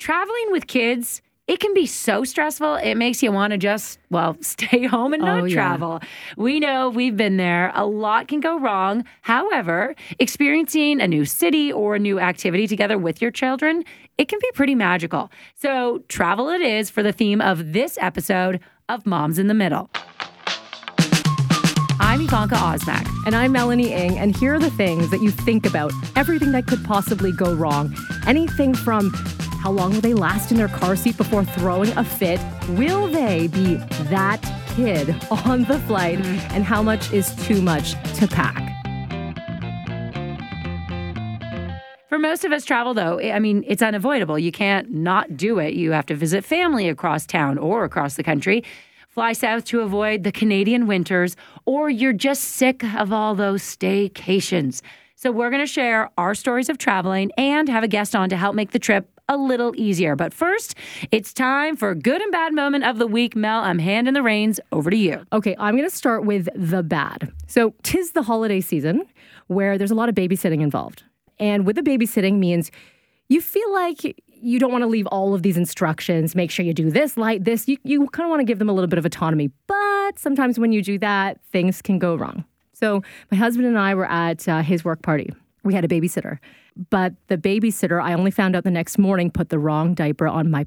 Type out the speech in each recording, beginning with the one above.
traveling with kids, it can be so stressful. It makes you want to just, well, stay home and not Oh, yeah. travel. We know we've been there. A lot can go wrong. However, experiencing a new city or a new activity together with your children, it can be pretty magical. So, travel it is for the theme of this episode of Moms in the Middle. I'm Ivanka Osmak. And I'm Melanie Ing, and here are the things that you think about everything that could possibly go wrong. Anything from how long will they last in their car seat before throwing a fit? Will they be that kid on the flight? Mm. And how much is too much to pack? For most of us, travel, though, I mean, it's unavoidable. You can't not do it. You have to visit family across town or across the country, fly south to avoid the Canadian winters, or you're just sick of all those staycations. So, we're going to share our stories of traveling and have a guest on to help make the trip a little easier. But first, it's time for good and bad moment of the week. Mel, I'm handing the reins over to you. Okay, I'm going to start with the bad. So, tis the holiday season where there's a lot of babysitting involved. And with the babysitting means you feel like you don't want to leave all of these instructions. Make sure you do this, light this. You, you kind of want to give them a little bit of autonomy. But sometimes when you do that, things can go wrong. So, my husband and I were at uh, his work party. We had a babysitter, but the babysitter, I only found out the next morning, put the wrong diaper on my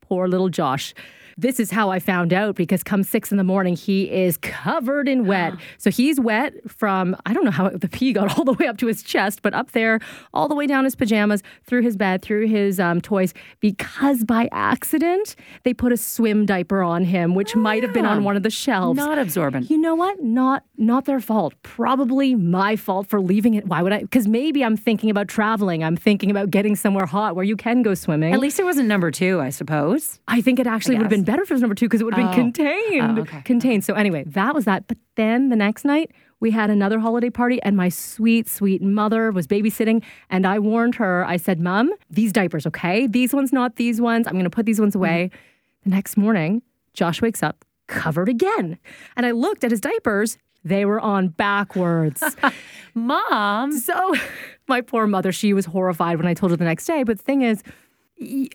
poor little Josh. This is how I found out because come six in the morning, he is covered in wet. So he's wet from, I don't know how the pee got all the way up to his chest, but up there, all the way down his pajamas, through his bed, through his um, toys, because by accident, they put a swim diaper on him, which might have been on one of the shelves. Not absorbent. You know what? Not not their fault. Probably my fault for leaving it. Why would I? Because maybe I'm thinking about traveling. I'm thinking about getting somewhere hot where you can go swimming. At least it wasn't number two, I suppose. I think it actually would have been better if it was number two because it would have been Oh. oh contained. Oh, okay. Contained. So anyway, that was that. But then the next night we had another holiday party and my sweet, sweet mother was babysitting and I warned her, I said, Mom, these diapers, okay? These ones, not these ones. I'm gonna put these ones away. Mm-hmm. The next morning, Josh wakes up covered again. And I looked at his diapers. They were on backwards. Mom, So my poor mother, she was horrified when I told her the next day. But the thing is,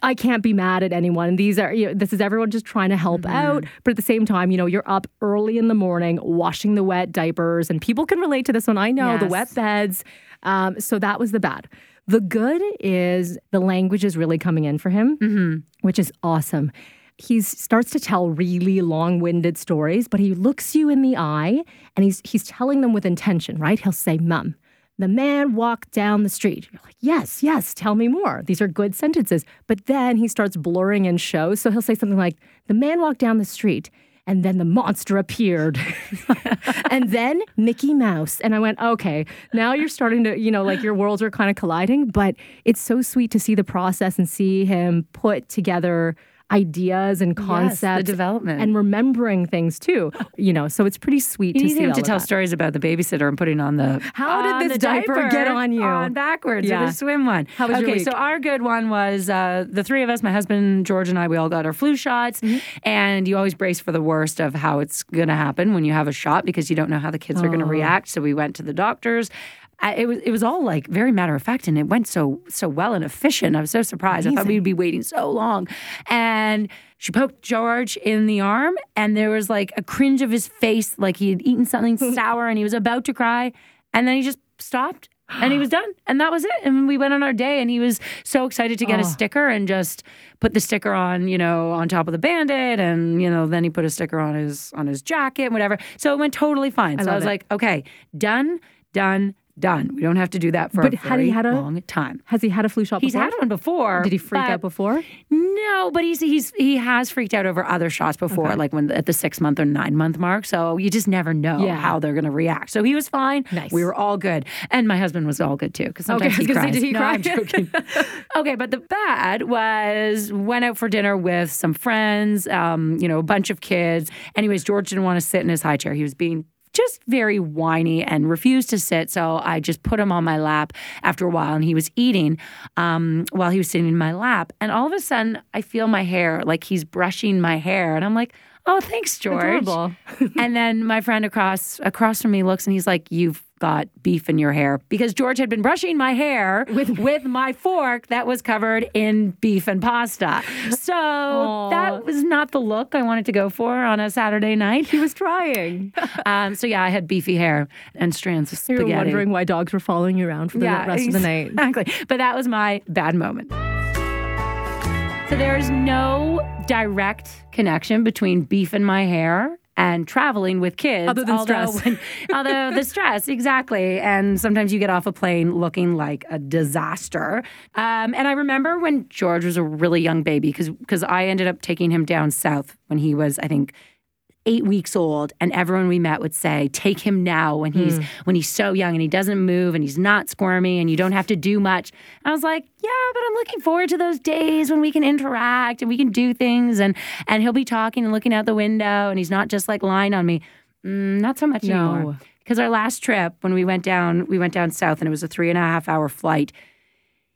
I can't be mad at anyone. These are, you know, this is everyone just trying to help out. But at the same time, you know, you're up early in the morning washing the wet diapers, and people can relate to this one. I know the wet beds. Um, so that was the bad. The good is the language is really coming in for him, which is awesome. He starts to tell really long-winded stories, but he looks you in the eye and he's he's telling them with intention, right? He'll say, "Mum, the man walked down the street." You're like, "Yes, yes, tell me more." These are good sentences. But then he starts blurring in shows, so he'll say something like, "The man walked down the street." And then the monster appeared. and then Mickey Mouse. And I went, okay, now you're starting to, you know, like your worlds are kind of colliding. But it's so sweet to see the process and see him put together ideas and concepts development. and remembering things too you know so it's pretty sweet You to see him to tell that. stories about the babysitter and putting on the How did this the diaper get on you? on backwards Yeah. or the swim one. How was okay, your so our good one was uh, the three of us, my husband George and I. We all got our flu shots, Mm-hmm. and you always brace for the worst of how it's going to happen when you have a shot because you don't know how the kids are Oh. going to react. So we went to the doctors. I, it was it was all like very matter of fact, and it went so so well and efficient. I was so surprised. I thought we'd be waiting so long, and she poked George in the arm, and there was like a cringe of his face, like he had eaten something sour, and he was about to cry, and then he just stopped. And he was done. And that was it. And we went on our day and he was so excited to get a sticker and just put the sticker on, you know, on top of the bandit and, you know, then he put a sticker on his on his jacket, whatever. So it went totally fine. so I was it. like, okay, done, done, done. We don't have to do that for But a had he very had a- long time. has he had a flu shot He's before had one before. did he freak out before No, but he's he's he has freaked out over other shots before, like when at the six month or nine month mark. So you just never know Yeah. how they're going to react. So he was fine. Nice. We were all good, and my husband was all good too. Because Okay, sometimes was he say, cries. did he no, cry? I'm joking. okay, but the bad was went out for dinner with some friends. Um, you know, a bunch of kids. Anyways, George didn't want to sit in his high chair. He was being just very whiny and refused to sit. So I just put him on my lap after a while, and he was eating um, while he was sitting in my lap. And all of a sudden, I feel my hair like he's brushing my hair, and I'm like, "Oh, thanks, George." And then my friend across across from me looks, and he's like, "You've got beef in your hair because George had been brushing my hair with, with my fork that was covered in beef and pasta. So Aww. that was not the look I wanted to go for on a Saturday night. He was trying. um, so yeah, I had beefy hair and strands of spaghetti. You were wondering why dogs were following you around for the yeah, rest exactly. of the night. Exactly. But that was my bad moment. So there's no direct connection between beef and my hair and traveling with kids. Other than although, stress. When, although the stress, exactly. And sometimes you get off a plane looking like a disaster. Um, and I remember when George was a really young baby, because I ended up taking him down south when he was, I think, eight weeks old and everyone we met would say take him now when he's mm. when he's so young and he doesn't move and he's not squirmy and you don't have to do much i was like yeah but i'm looking forward to those days when we can interact and we can do things and and he'll be talking and looking out the window and he's not just like lying on me mm, not so much no. anymore because our last trip when we went down we went down south and it was a three and a half hour flight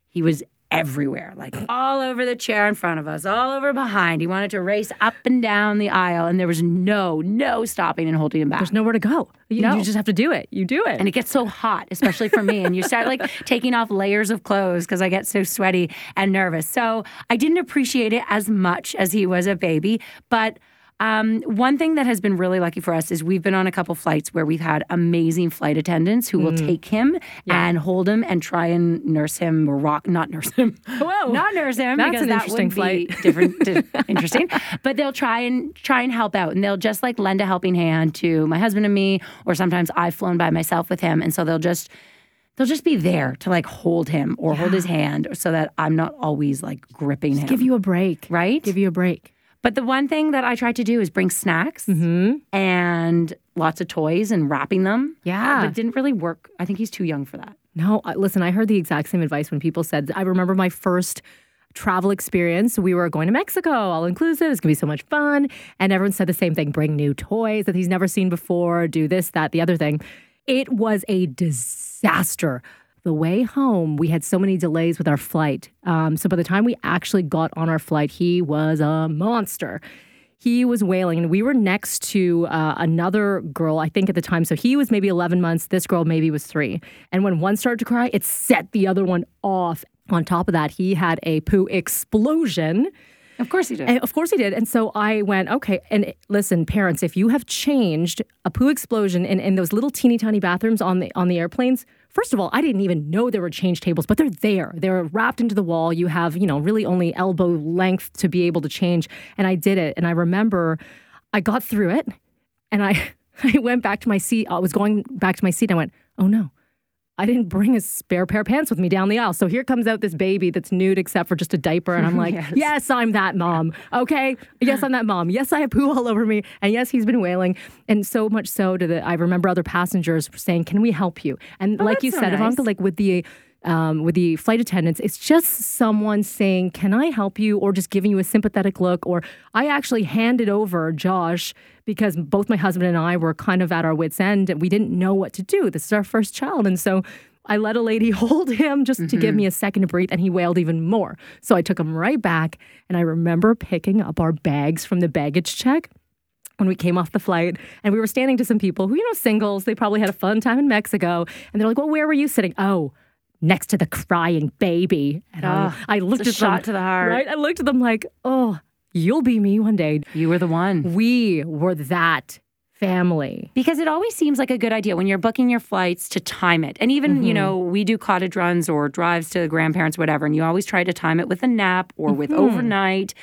he was everywhere, like all over the chair in front of us, all over behind. He wanted to race up and down the aisle, and there was no, no stopping and holding him back. There's nowhere to go. You, no. you just have to do it. You do it. And it gets so hot, especially for me. And you start like taking off layers of clothes because I get so sweaty and nervous. So I didn't appreciate it as much as he was a baby, but um, one thing that has been really lucky for us is we've been on a couple flights where we've had amazing flight attendants who mm. will take him yeah. and hold him and try and nurse him or rock, not nurse him. Whoa, not nurse him That's because an that interesting would flight. be different, interesting. But they'll try and try and help out, and they'll just like lend a helping hand to my husband and me, or sometimes I've flown by myself with him, and so they'll just they'll just be there to like hold him or yeah. hold his hand so that I'm not always like gripping just him. Give you a break. Right? Give you a break. But the one thing that I try to do is bring snacks mm-hmm. and lots of toys and wrapping them. Yeah. But it didn't really work. I think he's too young for that. No, listen, I heard the exact same advice when people said, I remember my first travel experience. We were going to Mexico, all inclusive. It's gonna be so much fun. And everyone said the same thing bring new toys that he's never seen before, do this, that, the other thing. It was a disaster the way home, we had so many delays with our flight. Um, so by the time we actually got on our flight, he was a monster. He was wailing, and we were next to uh, another girl, I think at the time. So he was maybe 11 months. This girl maybe was three. And when one started to cry, it set the other one off. On top of that, he had a poo explosion. Of course he did. And of course he did. And so I went, okay. And listen, parents, if you have changed a poo explosion in, in those little teeny tiny bathrooms on the on the airplanes, First of all, I didn't even know there were change tables, but they're there. They're wrapped into the wall. You have, you know, really only elbow length to be able to change. And I did it. And I remember I got through it and I, I went back to my seat. I was going back to my seat. I went, oh no, I didn't bring a spare pair of pants with me down the aisle. So here comes out this baby that's nude except for just a diaper. And I'm like, yes. yes. I'm that mom. Okay. Yes, I'm that mom. Yes, I have poo all over me. And yes, he's been wailing. And so much so to that I remember other passengers saying, Can we help you? And oh, like you so said, nice. Ivanka, like with the um, with the flight attendants, it's just someone saying, Can I help you? or just giving you a sympathetic look. Or I actually handed over Josh because both my husband and I were kind of at our wits' end and we didn't know what to do. This is our first child. And so I let a lady hold him just mm-hmm. to give mm-hmm. me a second to breathe, and he wailed even more. So I took him right back, and I remember picking up our bags from the baggage check when we came off the flight and we were standing to some people who, you know, singles, they probably had a fun time in Mexico. And they're like, well, where were you sitting? Oh, next to the crying baby. And oh, I, I looked at shot them, to the heart. Right? I looked at them like, oh, you'll be me one day. You were the one. We were that family. Because it always seems like a good idea when you're booking your flights to time it. And even, mm-hmm. you know, we do cottage runs or drives to grandparents, whatever, and you always try to time it with a nap or mm-hmm. with overnight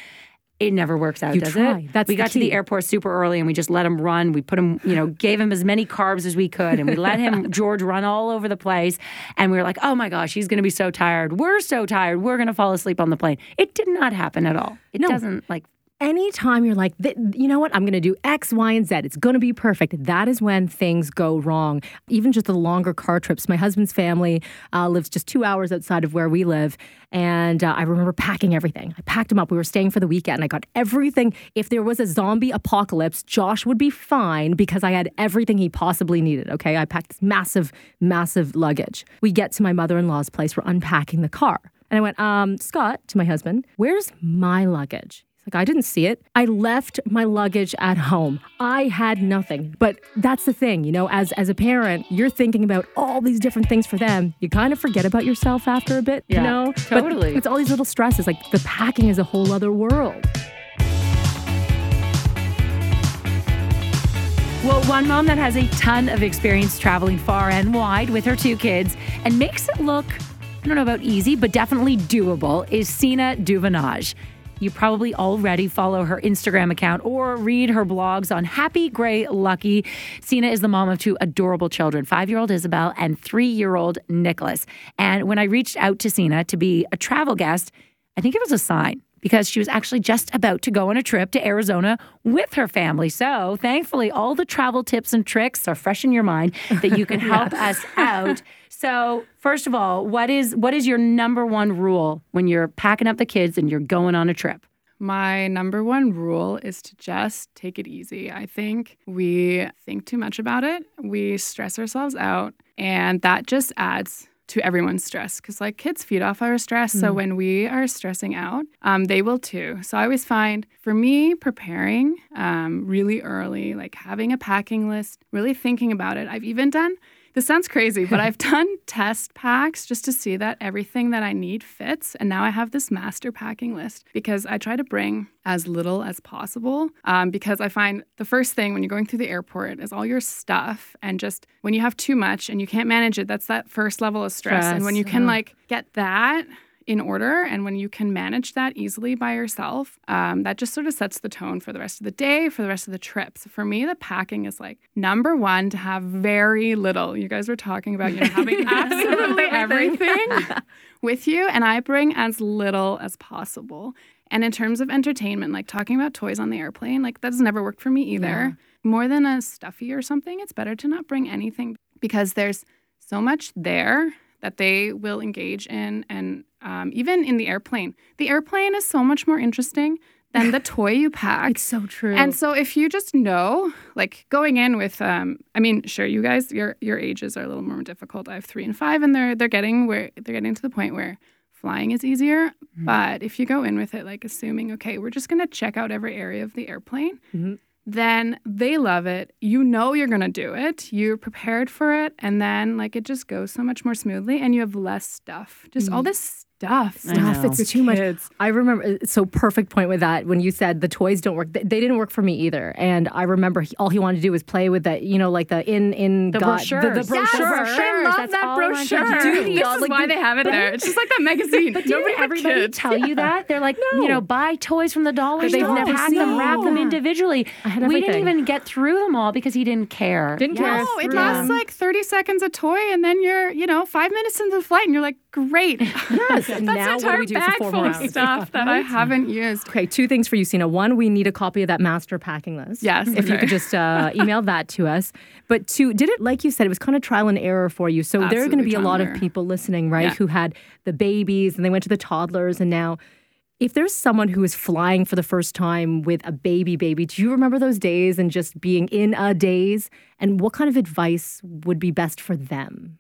it never works out, you does try. it? That's we got key. to the airport super early and we just let him run. We put him, you know, gave him as many carbs as we could and we let him, George, run all over the place. And we were like, oh my gosh, he's going to be so tired. We're so tired. We're going to fall asleep on the plane. It did not happen at all. It no. doesn't like anytime you're like, you know what, I'm going to do X, Y, and Z, it's going to be perfect. That is when things go wrong. Even just the longer car trips. My husband's family uh, lives just two hours outside of where we live. And uh, I remember packing everything. I packed them up. We were staying for the weekend. I got everything. If there was a zombie apocalypse, Josh would be fine because I had everything he possibly needed. Okay. I packed this massive, massive luggage. We get to my mother in law's place. We're unpacking the car. And I went, um, Scott, to my husband, where's my luggage? He's like, I didn't see it. I left my luggage at home. I had nothing. But that's the thing, you know, as as a parent, you're thinking about all these different things for them. You kind of forget about yourself after a bit, Yeah, you know? totally. But it's all these little stresses. Like the packing is a whole other world. Well, one mom that has a ton of experience traveling far and wide with her two kids and makes it look, I don't know about easy, but definitely doable is Sina Duvinage. You probably already follow her Instagram account or read her blogs on Happy Grey Lucky. Sina is the mom of two adorable children, five year old Isabel and three year old Nicholas. And when I reached out to Sina to be a travel guest, I think it was a sign because she was actually just about to go on a trip to Arizona with her family. So, thankfully, all the travel tips and tricks are fresh in your mind that you can help us out. So, first of all, what is what is your number one rule when you're packing up the kids and you're going on a trip? My number one rule is to just take it easy. I think we think too much about it. We stress ourselves out, and that just adds to everyone's stress because like kids feed off our stress so when we are stressing out um, they will too so i always find for me preparing um, really early like having a packing list really thinking about it i've even done this sounds crazy, but I've done test packs just to see that everything that I need fits. And now I have this master packing list because I try to bring as little as possible. Um, because I find the first thing when you're going through the airport is all your stuff. And just when you have too much and you can't manage it, that's that first level of stress. and when you can yeah. like get that, in order and when you can manage that easily by yourself um, that just sort of sets the tone for the rest of the day for the rest of the trip so for me the packing is like number one to have very little. You guys were talking about you know having absolutely everything. with you and i bring as little as possible. And in terms of entertainment like talking about toys on the airplane like that's never worked for me either. More than a stuffy or something it's better to not bring anything because there's so much there that they will engage in and um, even in the airplane. The airplane is so much more interesting than the toy you pack. It's so true. and so if you just know like going in with um, i mean sure you guys your your ages are a little more difficult. I have three and five and they're they're getting where they're getting to the point where flying is easier. But if you go in with it like assuming okay we're just going to check out every area of the airplane Mhm. then they love it. You know you're going to do it. You're prepared for it. And then like it just goes so much more smoothly and you have less stuff. Just all this stuff stuff. It's too much. Kids. I remember uh, so perfect point with that when you said the toys don't work. They, they didn't work for me either. And I remember he, all he wanted to do was play with that, you know, like the in in The God- brochures. The, the Yes, brochure. brochures. love That's that all I wanted brochure. Dude, this all, is like, why they have it there it's just like that magazine But Nobody didn't everybody kids. tell you that? They're like, you know, buy toys from the dollar That they've never pack them, wrap them individually. We didn't even get through them all because he didn't care. Didn't Yes. care. No, it lasts like 30 seconds a toy, and then you're, you know, five minutes into the flight, and you're like, great. Yes, and That's now what do entire we do for bag four full more of hours? stuff that I haven't used. Okay, two things for you, Sina. One, we need a copy of that master packing list. Yes, If you could just uh, email that to us. But two, did it, like you said, it was kind of trial and error for you. So there are going to be a lot of people listening, right, Yeah. who had the babies and they went to the toddlers. And now, if there's someone who is flying for the first time with a baby baby, do you remember those days and just being in a daze? And what kind of advice would be best for them?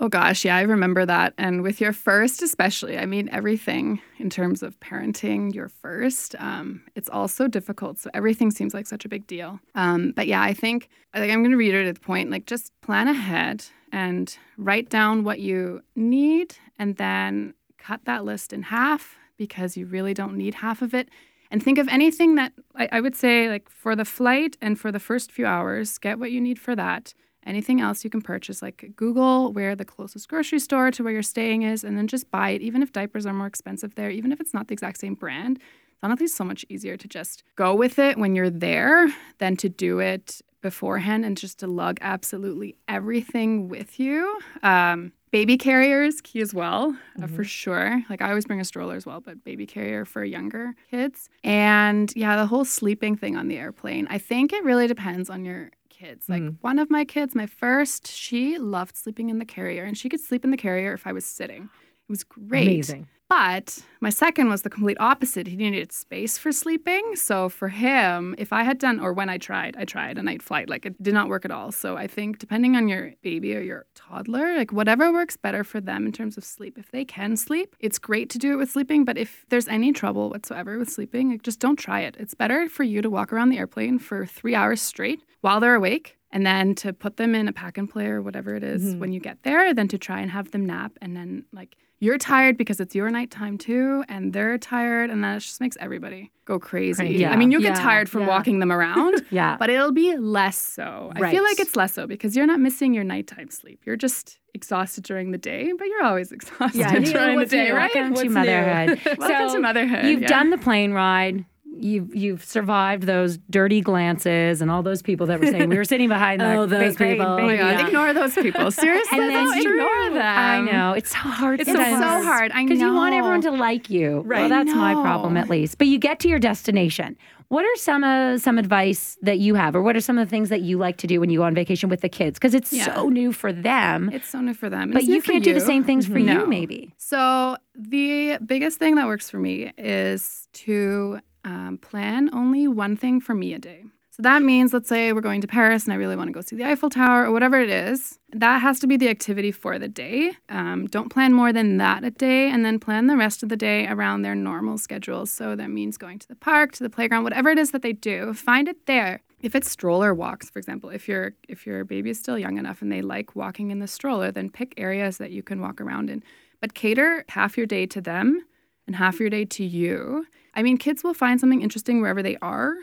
Oh gosh, yeah, I remember that. And with your first, especially, I mean, everything in terms of parenting your first, um, it's all so difficult. So everything seems like such a big deal. Um, but yeah, I think like I'm going to reiterate the point. Like, just plan ahead and write down what you need, and then cut that list in half because you really don't need half of it. And think of anything that I, I would say, like for the flight and for the first few hours, get what you need for that. Anything else you can purchase, like Google where the closest grocery store to where you're staying is, and then just buy it, even if diapers are more expensive there, even if it's not the exact same brand. It's honestly so much easier to just go with it when you're there than to do it beforehand and just to lug absolutely everything with you. Um, baby carriers key as well uh, for sure like i always bring a stroller as well but baby carrier for younger kids and yeah the whole sleeping thing on the airplane i think it really depends on your kids. Like mm. one of my kids my first she loved sleeping in the carrier and she could sleep in the carrier if i was sitting It was great. Amazing. But my second was the complete opposite. He needed space for sleeping. So for him, if I had done, or when I tried, I tried a night flight, like it did not work at all. So I think depending on your baby or your toddler, like whatever works better for them in terms of sleep. If they can sleep, it's great to do it with sleeping. But if there's any trouble whatsoever with sleeping, like just don't try it. It's better for you to walk around the airplane for three hours straight while they're awake and then to put them in a pack and play or whatever it is Mm-hmm. when you get there, then to try and have them nap and then like you're tired because it's your nighttime too, and they're tired, and that just makes everybody go crazy. Crazy. I mean, you'll get tired from Yeah. walking them around, Yeah. but it'll be less so. Right. I feel like it's less so because you're not missing your nighttime sleep. You're just exhausted during the day, but you're always exhausted Yeah, during the day, new? right? Welcome to What's motherhood. Welcome So, to motherhood. You've yeah. done the plane ride. You've you've survived those dirty glances and all those people that were saying we were sitting behind that Oh, those people. Oh my god, Yeah. ignore those people. Seriously, And then ignore them. I know it's so hard. It's so sometimes. hard. I know because you want everyone to like you. Right. Well, that's my problem at least. But you get to your destination. What are some uh, some advice that you have, or what are some of the things that you like to do when you go on vacation with the kids? Because it's Yeah. so new for them. It's so new for them. but It's you can't do the same things for No. you, maybe. So the biggest thing that works for me is to um, plan only one thing for me a day. So that means, let's say we're going to Paris and I really want to go see the Eiffel Tower or whatever it is. That has to be the activity for the day. Um, don't plan more than that a day, and then plan the rest of the day around their normal schedules. So that means going to the park, to the playground, whatever it is that they do. Find it there. If it's stroller walks, for example, if your if your baby is still young enough and they like walking in the stroller, then pick areas that you can walk around in but cater half your day to them and half your day to you. I mean, kids will find something interesting wherever they are,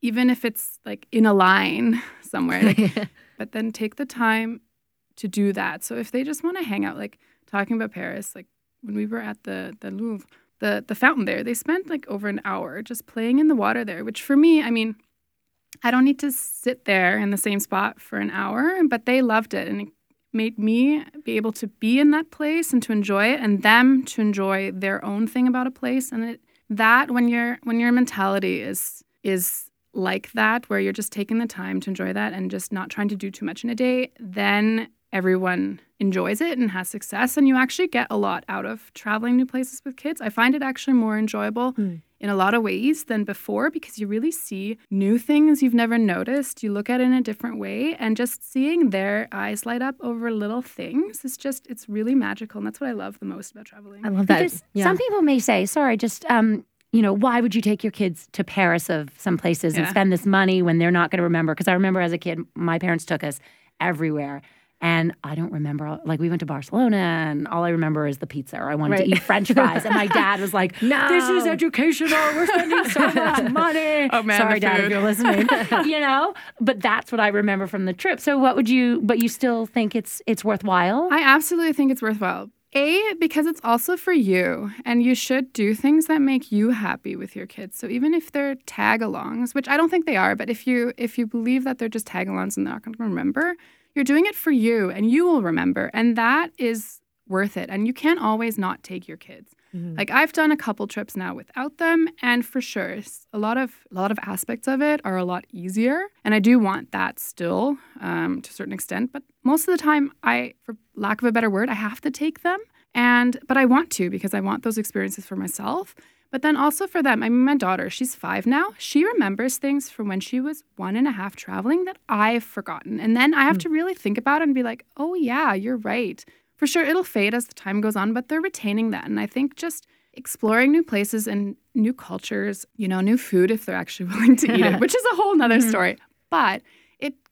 even if it's like in a line somewhere. Like, but then take the time to do that. So if they just want to hang out, like talking about Paris, like when we were at the the Louvre, the the fountain there, they spent like over an hour just playing in the water there, which for me, I mean, I don't need to sit there in the same spot for an hour, but they loved it and it made me be able to be in that place and to enjoy it and them to enjoy their own thing about a place and it that when your when your mentality is is like that where you're just taking the time to enjoy that and just not trying to do too much in a day then everyone enjoys it and has success and you actually get a lot out of traveling new places with kids i find it actually more enjoyable in a lot of ways than before because you really see new things you've never noticed. You look at it in a different way, and just seeing their eyes light up over little things is just, it's really magical. And that's what I love the most about traveling. I love that. Because yeah. some people may say, sorry, just um, you know, why would you take your kids to Paris of some places and spend this money when they're not going to remember? Because I remember as a kid, my parents took us everywhere. And I don't remember, like, we went to Barcelona, and all I remember is the pizza, or I wanted Right. to eat French fries. And my dad was like, no. This is educational. We're spending so much money. Oh, man, Sorry, Dad, if you're listening. you know, but that's what I remember from the trip. So, what would you, but you still think it's it's worthwhile? I absolutely think it's worthwhile. A, because it's also for you, and you should do things that make you happy with your kids. So even if they're tag-alongs, which I don't think they are, but if you if you believe that they're just tag-alongs and they're not going to remember, you're doing it for you, and you will remember, and that is worth it. And you can't always not take your kids. Like I've done a couple trips now without them, and for sure, a lot of a lot of aspects of it are a lot easier. And I do want that still um, to a certain extent, but most of the time, I, for lack of a better word, I have to take them. And but I want to because I want those experiences for myself. But then also for them. I mean, my daughter, she's five now. She remembers things from when she was one and a half traveling that I've forgotten. And then I have to mm. really think about it and be like, oh, yeah, you're right. For sure, it'll fade as the time goes on, but they're retaining that. And I think just exploring new places and new cultures, you know, new food if they're actually willing to eat it, which is a whole nother mm-hmm. story. But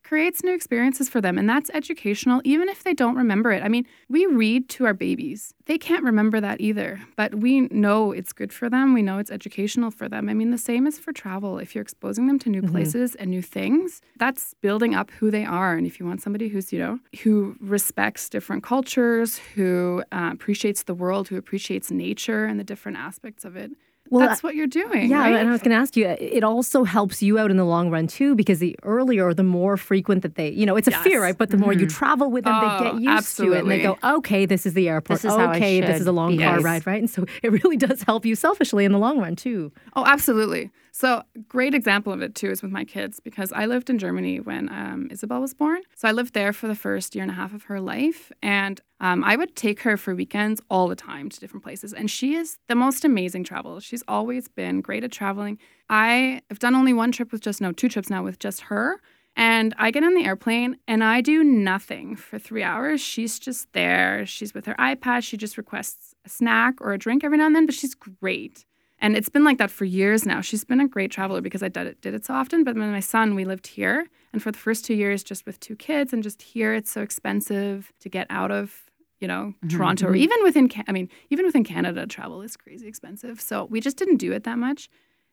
creates new experiences for them, and that's educational, even if they don't remember it. I mean, we read to our babies. They can't remember that either, but we know it's good for them. We know it's educational for them. I mean, the same is for travel. If you're exposing them to new places and new things, that's building up who they are. And if you want somebody who's, you know, who respects different cultures, who uh, appreciates the world, who appreciates nature and the different aspects of it, Well, that's what you're doing. Yeah, right? and I was going to ask you, uh, it also helps you out in the long run too, because the earlier or the more frequent that they, you know, it's a fear, right? But the more you mm-hmm. travel with them, they get Oh, used to it, and they go, okay, this is the airport. This is how I okay, this is a long be." car Yes. ride, right? And so it really does help you selfishly in the long run too. Oh, absolutely. So, great example of it too is with my kids because I lived in Germany when um, Isabel was born. So, I lived there for the first year and a half of her life. And Um, I would take her for weekends all the time to different places. And she is the most amazing traveler. She's always been great at traveling. I have done only one trip with just, no, two trips now with just her. And I get on the airplane and I do nothing for three hours. She's just there. She's with her iPad. She just requests a snack or a drink every now and then, but she's great. And it's been like that for years now. She's been a great traveler because I did it, did it so often. But when my son, we lived here. And for the first two years, just with two kids and just here, it's so expensive to get out of you know, mm-hmm. Toronto, or mm-hmm. even within, I mean, even within Canada, travel is crazy expensive. So we just didn't do it that much.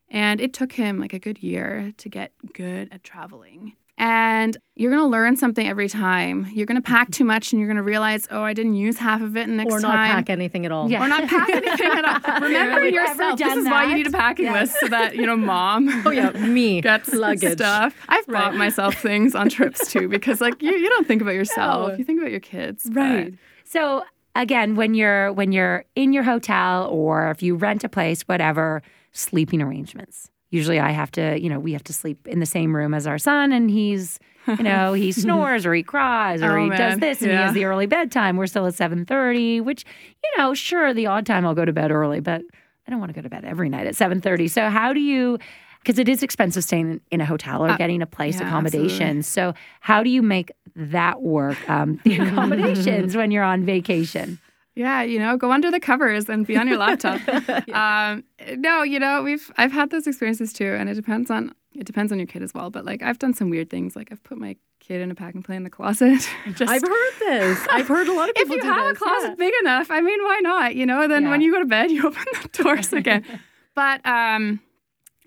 And it took him like a good year to get good at traveling. And you're going to learn something every time. You're going to pack mm-hmm. too much and you're going to realize, oh, I didn't use half of it next time. Or not time. pack anything at all. Yeah. Or not pack anything at all. Remember yourself. This is that? why you need a packing yeah. list so that, you know, mom oh, yeah, me gets luggage stuff. I've right. bought myself things on trips too because, like, you, you don't think about yourself. No. You think about your kids. Right. But. So, again, when you're when you're in your hotel or if you rent a place, whatever, sleeping arrangements. Usually I have to, you know, we have to sleep in the same room as our son and he's, you know, he snores or he cries or oh, he man. does this and yeah. he has the early bedtime. We're still at 7:30, which, you know, sure the odd time I'll go to bed early, but I don't want to go to bed every night at 7:30. So how do you because it is expensive staying in a hotel or uh, getting a place yeah, accommodation. So how do you make that work? Um, the accommodations when you're on vacation. Yeah, you know, go under the covers and be on your laptop. yeah. um, no, you know, we've I've had those experiences too, and it depends on it depends on your kid as well. But like I've done some weird things, like I've put my kid in a pack and play in the closet. Just, I've heard this. I've heard a lot of people. if you have this, a closet yeah. big enough, I mean, why not? You know, then yeah. when you go to bed, you open the doors again. but um,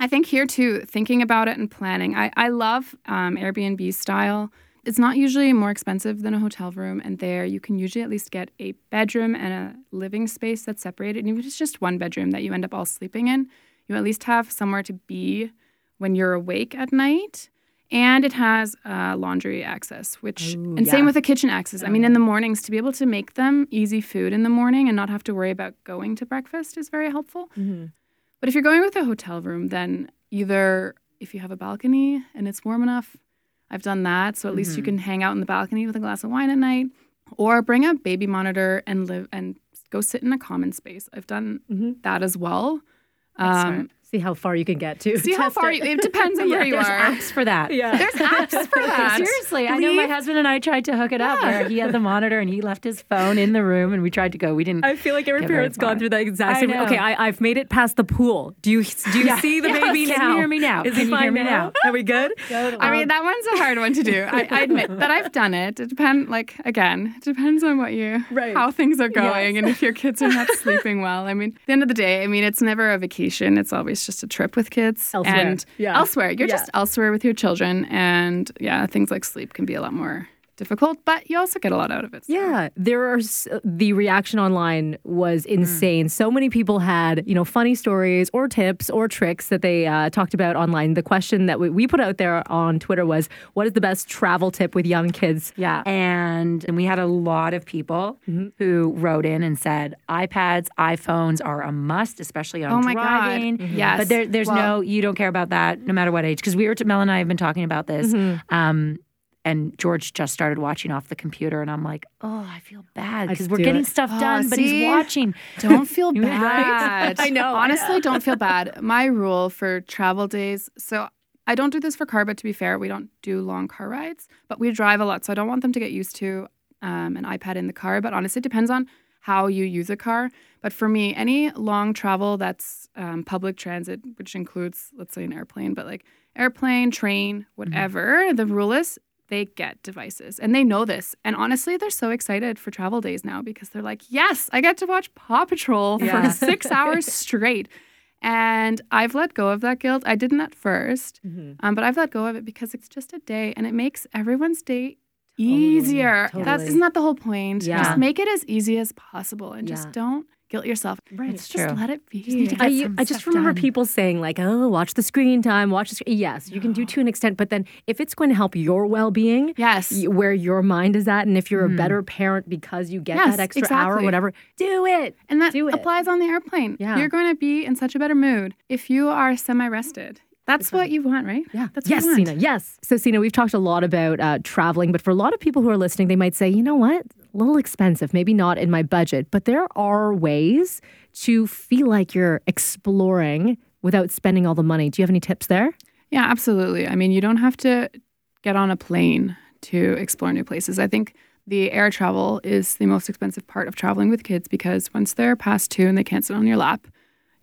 I think here too, thinking about it and planning. I I love um, Airbnb style it's not usually more expensive than a hotel room, and there you can usually at least get a bedroom and a living space that's separated. And even if it's just one bedroom that you end up all sleeping in, you at least have somewhere to be when you're awake at night. And it has uh, laundry access, which, Ooh, and yeah. same with the kitchen access. I mean, in the mornings, to be able to make them easy food in the morning and not have to worry about going to breakfast is very helpful. Mm-hmm. But if you're going with a hotel room, then either if you have a balcony and it's warm enough, I've done that. So at mm-hmm. least you mm-hmm. can hang out in the balcony with a glass of wine at night or bring a baby monitor and live and go sit in a common space. I've done mm-hmm. that as well. Um, see how far you can get to. See how far it. You, it depends on yeah, where you are. there's are. apps for that. Yeah, there's apps for that. Seriously, I know my husband and I tried to hook it up where he had the monitor and he left his phone in the room and we tried to go. We didn't. I feel like every parent's gone through that exact same. Okay, I, have made it past the pool. Do you do you yeah. see the yes. baby now? Can you hear me now? Is Can he you fine me now? Are we good? I mean, um, that one's a hard one to do. I, I admit that I've done it. It depends. Like again, it depends on what you, right. how things are going, yes. and if your kids are not sleeping well. I mean, at the end of the day, I mean, it's never a vacation. It's always just a trip with kids elsewhere. and yeah. elsewhere. You're yeah. just elsewhere with your children, and yeah, things like sleep can be a lot more difficult, but you also get a lot out of it. So. Yeah, there are the reaction online was mm. insane. Mm. So many people had you know funny stories or tips or tricks that they uh, talked about online. The question that we, we put out there on Twitter was, "What is the best travel tip with young kids?" Yeah, and and we had a lot of people mm-hmm. who wrote in and said iPads, iPhones are a must, especially on oh my driving. God. Mm-hmm. Yes, but there, there's well, no you don't care about that no matter what age because we were Mel and I have been talking about this. Mm-hmm. Um, and George just started watching off the computer, and I'm like, oh, I feel bad because we're getting it. stuff oh, done, but he's watching. Don't feel bad. I know. Honestly, don't feel bad. My rule for travel days. So I don't do this for car, but to be fair, we don't do long car rides, but we drive a lot, so I don't want them to get used to um, an iPad in the car. But honestly, it depends on how you use a car. But for me, any long travel that's um, public transit, which includes, let's say, an airplane, but like airplane, train, mm-hmm. whatever, mm-hmm. the rule is they get devices and they know this. And honestly, they're so excited for travel days now because they're like, yes, I get to watch Paw Patrol yeah. for six hours straight. And I've let go of that guilt. I didn't at 1st mm-hmm. um, but I've let go of it because it's just a day and it makes everyone's day easier. Totally. That's isn't that the whole point? Yeah. Just make it as easy as possible and yeah. just don't guilt yourself. Right. It's just true. let it be. I, I, just remember done. people saying like, "Oh, watch the screen time, watch the screen." Yes, you can do to an extent, but then if it's going to help your well-being, yes, where your mind is at, and if you're mm. a better parent because you get yes, that extra exactly. hour or whatever, do it. And that do applies on the airplane. Yeah. You're going to be in such a better mood if you are semi-rested. That's what you want, right? Yeah. That's yes, Sina. Yes. So, Sina, we've talked a lot about uh, traveling, but for a lot of people who are listening, they might say, you know what? A little expensive, maybe not in my budget, but there are ways to feel like you're exploring without spending all the money. Do you have any tips there? Yeah, absolutely. I mean, you don't have to get on a plane to explore new places. I think the air travel is the most expensive part of traveling with kids because once they're past two and they can't sit on your lap,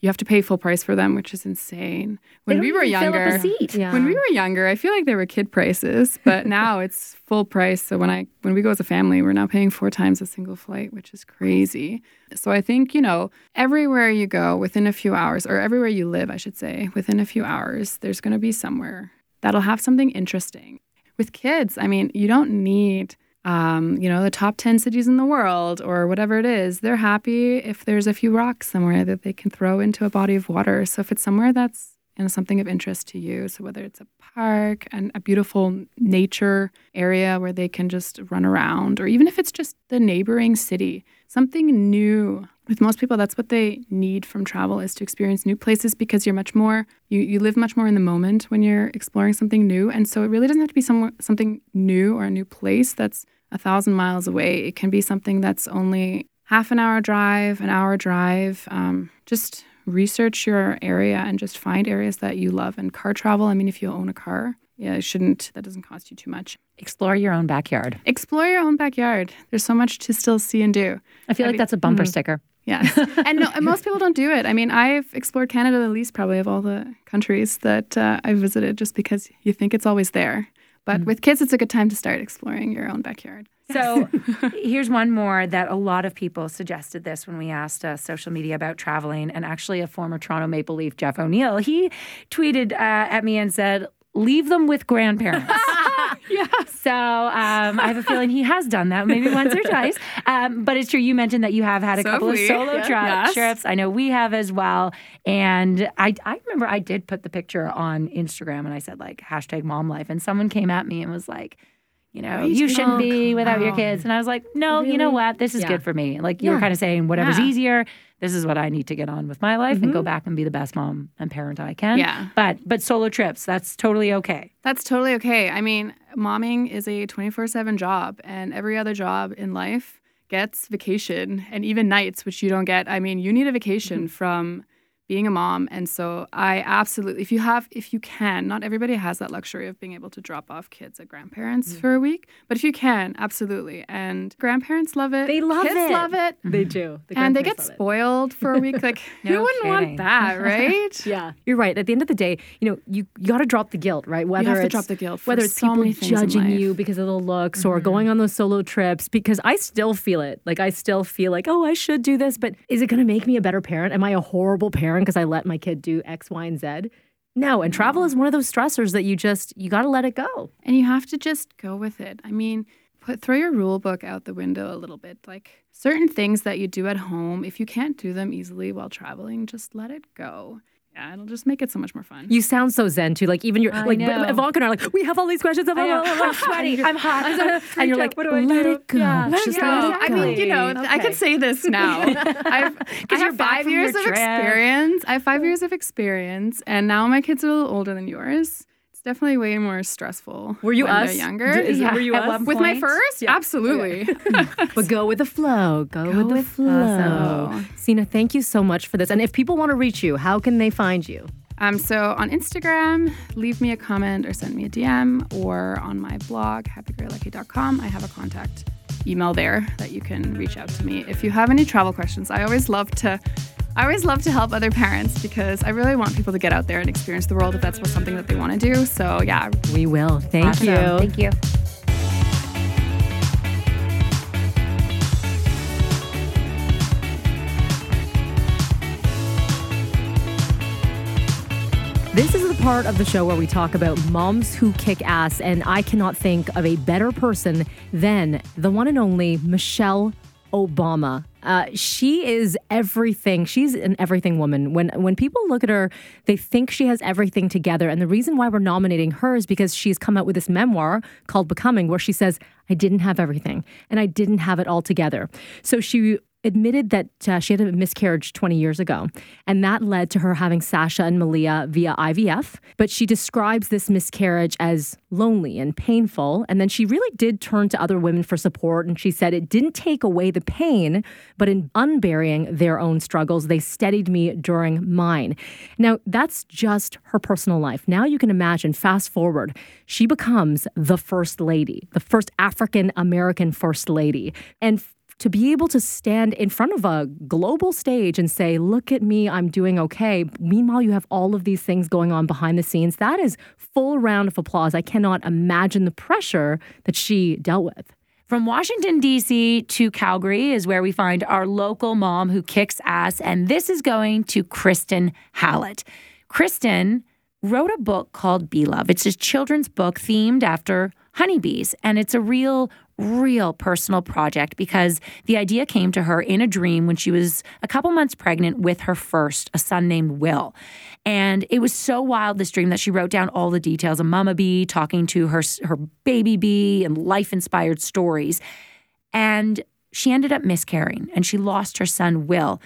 you have to pay full price for them, which is insane. When we were younger, Yeah. when we were younger, I feel like they were kid prices, but now it's full price. So when I when we go as a family, we're now paying four times a single flight, which is crazy. So I think, you know, everywhere you go within a few hours or everywhere you live, I should say, within a few hours, there's going to be somewhere that'll have something interesting. With kids, I mean, you don't need um, you know, the top 10 cities in the world or whatever it is, they're happy if there's a few rocks somewhere that they can throw into a body of water. So if it's somewhere that's know, something of interest to you, so whether it's a park and a beautiful nature area where they can just run around, or even if it's just the neighboring city, something new. With most people, that's what they need from travel is to experience new places because you're much more you, you live much more in the moment when you're exploring something new. And so it really doesn't have to be somewhere, something new or a new place that's a thousand miles away. It can be something that's only half an hour drive, an hour drive. Um, just research your area and just find areas that you love. And car travel, I mean, if you own a car, yeah, it shouldn't, that doesn't cost you too much. Explore your own backyard. Explore your own backyard. There's so much to still see and do. I feel like that's a bumper Mm-hmm. sticker. Yes. and, no, and most people don't do it. I mean, I've explored Canada the least probably of all the countries that uh, I've visited just because you think it's always there. But with kids, it's a good time to start exploring your own backyard. So here's one more that a lot of people suggested this when we asked uh, social media about traveling. And actually, a former Toronto Maple Leaf, Jeff O'Neill, he tweeted uh, at me and said, Leave them with grandparents. Yeah. So um, I have a feeling he has done that maybe once or twice. Um, but it's true. You mentioned that you have had a So couple of solo Yeah. tri- Yes. trips. I know we have as well. And I, I remember I did put the picture on Instagram and I said like hashtag mom life. And someone came at me and was like, you know, Right. you shouldn't Oh, be without your kids. And I was like, no, you know what? This is Yeah. good for me. Like you were kind of saying, whatever's Yeah. easier. This is what I need to get on with my life and go Mhm. back and be the best mom and parent I can. Yeah. But but solo trips, that's totally okay. That's totally okay. I mean, momming is a 24 7 job, and every other job in life gets vacation and even nights, which you don't get. I mean, you need a vacation from being a mom. And so I absolutely, if you have, if you can, not everybody has that luxury of being able to drop off kids at grandparents for a week, but if you can, absolutely. And grandparents love it. They love kids it. love it. They do. The And they get grandparents it. spoiled for a week. Like, who wouldn't kidding. want that, right? Yeah, you're right. At the end of the day, you know, you, you got to drop the guilt, right? Whether have to it's drop the guilt whether it's so people many judging. Mm-hmm. you because of the looks or going on those solo trips. Because I still feel it. Like I still feel like, oh, I should do this, but is it going to make me a better parent? Am I a horrible parent because I let my kid do X, Y, and Z? No. And travel is one of those stressors that you just you got to let it go. and you have to just go with it. I mean, put throw your rule book out the window a little bit. Like certain things that you do at home, if you can't do them easily while traveling, just let it go. Yeah, it'll just make it so much more fun. You sound so zen too. Like even you're I like know. Ivanka and I are like, we have all these questions. Blah, I know. blah, blah, blah. I'm sweaty. I'm hot. I'm and freaked you're like, What do I let do? it go. Yeah. Let it Just go. let it I mean, you know, Okay. I could say this now. I've, I you're have five years of trip. experience. I have five years of experience, and now my kids are a little older than yours. It's definitely way more stressful. Were you when us? Younger. D- is it- Yeah, were you at us? one With my first, Yeah. absolutely. But go with the flow. Go, with the with the flow. flow. Sina, thank you so much for this. And if people want to reach you, how can they find you? Um, so on Instagram, leave me a comment or send me a DM, or on my blog, happygreylucky.com, I have a contact email there that you can reach out to me if you have any travel questions. I always love to. I always love to help other parents because I really want people to get out there and experience the world if that's something that they want to do. So yeah, We will. Thank Awesome. you. Thank you. This is the part of the show where we talk about moms who kick ass, and I cannot think of a better person than the one and only Michelle Obama. Uh, she is everything. She's an everything woman. When when people look at her, they think she has everything together. And the reason why we're nominating her is because she's come out with this memoir called Becoming, where she says, "I didn't have everything, and I didn't have it all together." So she admitted that uh, she had a miscarriage 20 years ago, and that led to her having Sasha and Malia via IVF. But she describes this miscarriage as lonely and painful. And then she really did turn to other women for support. And she said it didn't take away the pain, but in unburying their own struggles, they steadied me during mine. Now, that's just her personal life. Now you can imagine, fast forward, she becomes the first lady, the first African American first lady. And to be able to stand in front of a global stage and say, Look at me, I'm doing okay. Meanwhile, you have all of these things going on behind the scenes. That is full round of applause. I cannot imagine the pressure that she dealt with. From Washington, D.C. to Calgary is where we find our local mom who kicks ass. And this is going to Kristen Hallett. Kristen wrote a book called Bee Love. It's a children's book themed after honeybees. And it's a real real personal project because the idea came to her in a dream when she was a couple months pregnant with her first, a son named Will. And it was so wild, this dream, that she wrote down all the details of Mama Bee talking to her, her baby bee and life inspired stories. And she ended up miscarrying and she lost her son, Will.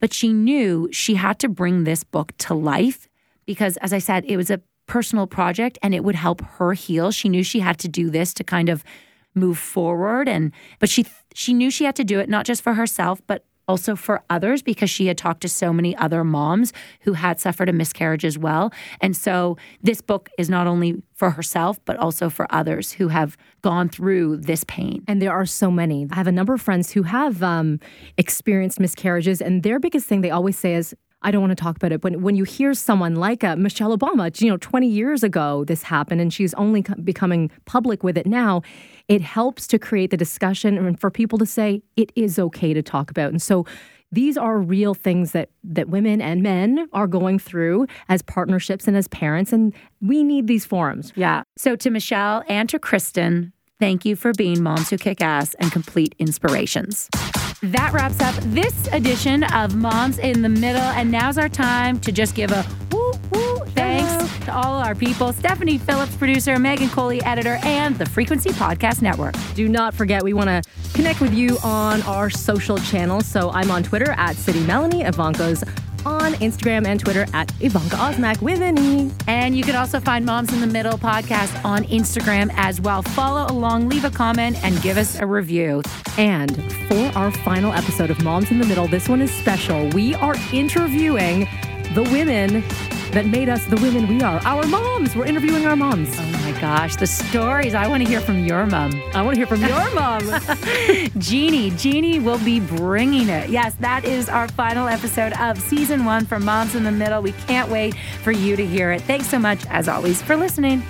But she knew she had to bring this book to life because, as I said, it was a personal project and it would help her heal. She knew she had to do this to kind of move forward and but she she knew she had to do it not just for herself but also for others because she had talked to so many other moms who had suffered a miscarriage as well. And so this book is not only for herself, but also for others who have gone through this pain. And there are so many. I have a number of friends who have um, experienced miscarriages, and their biggest thing they always say is, I don't want to talk about it, but when you hear someone like a uh, Michelle Obama, you know, 20 years ago this happened and she's only becoming public with it now, it helps to create the discussion and for people to say it is okay to talk about. And so these are real things that that women and men are going through as partnerships and as parents and we need these forums. Yeah. So to Michelle and to Kristen, thank you for being moms who kick ass and complete inspirations. That wraps up this edition of Moms in the Middle. And now's our time to just give a woo woo thanks Hello. to all our people Stephanie Phillips, producer, Megan Coley, editor, and the Frequency Podcast Network. Do not forget, we want to connect with you on our social channels. So I'm on Twitter at City Melanie. Ivanka's on Instagram and Twitter at Ivanka Osmak with an E. And you can also find Moms in the Middle podcast on Instagram as well. Follow along, leave a comment, and give us a review. And for our final episode of Moms in the Middle, this one is special. We are interviewing the women that made us the women we are. Our moms. We're interviewing our moms. Oh gosh, the stories. I want to hear from your mom. I want to hear from your mom. Jeannie. Jeannie will be bringing it. Yes, that is our final episode of season one for Moms in the Middle. We can't wait for you to hear it. Thanks so much, as always, for listening.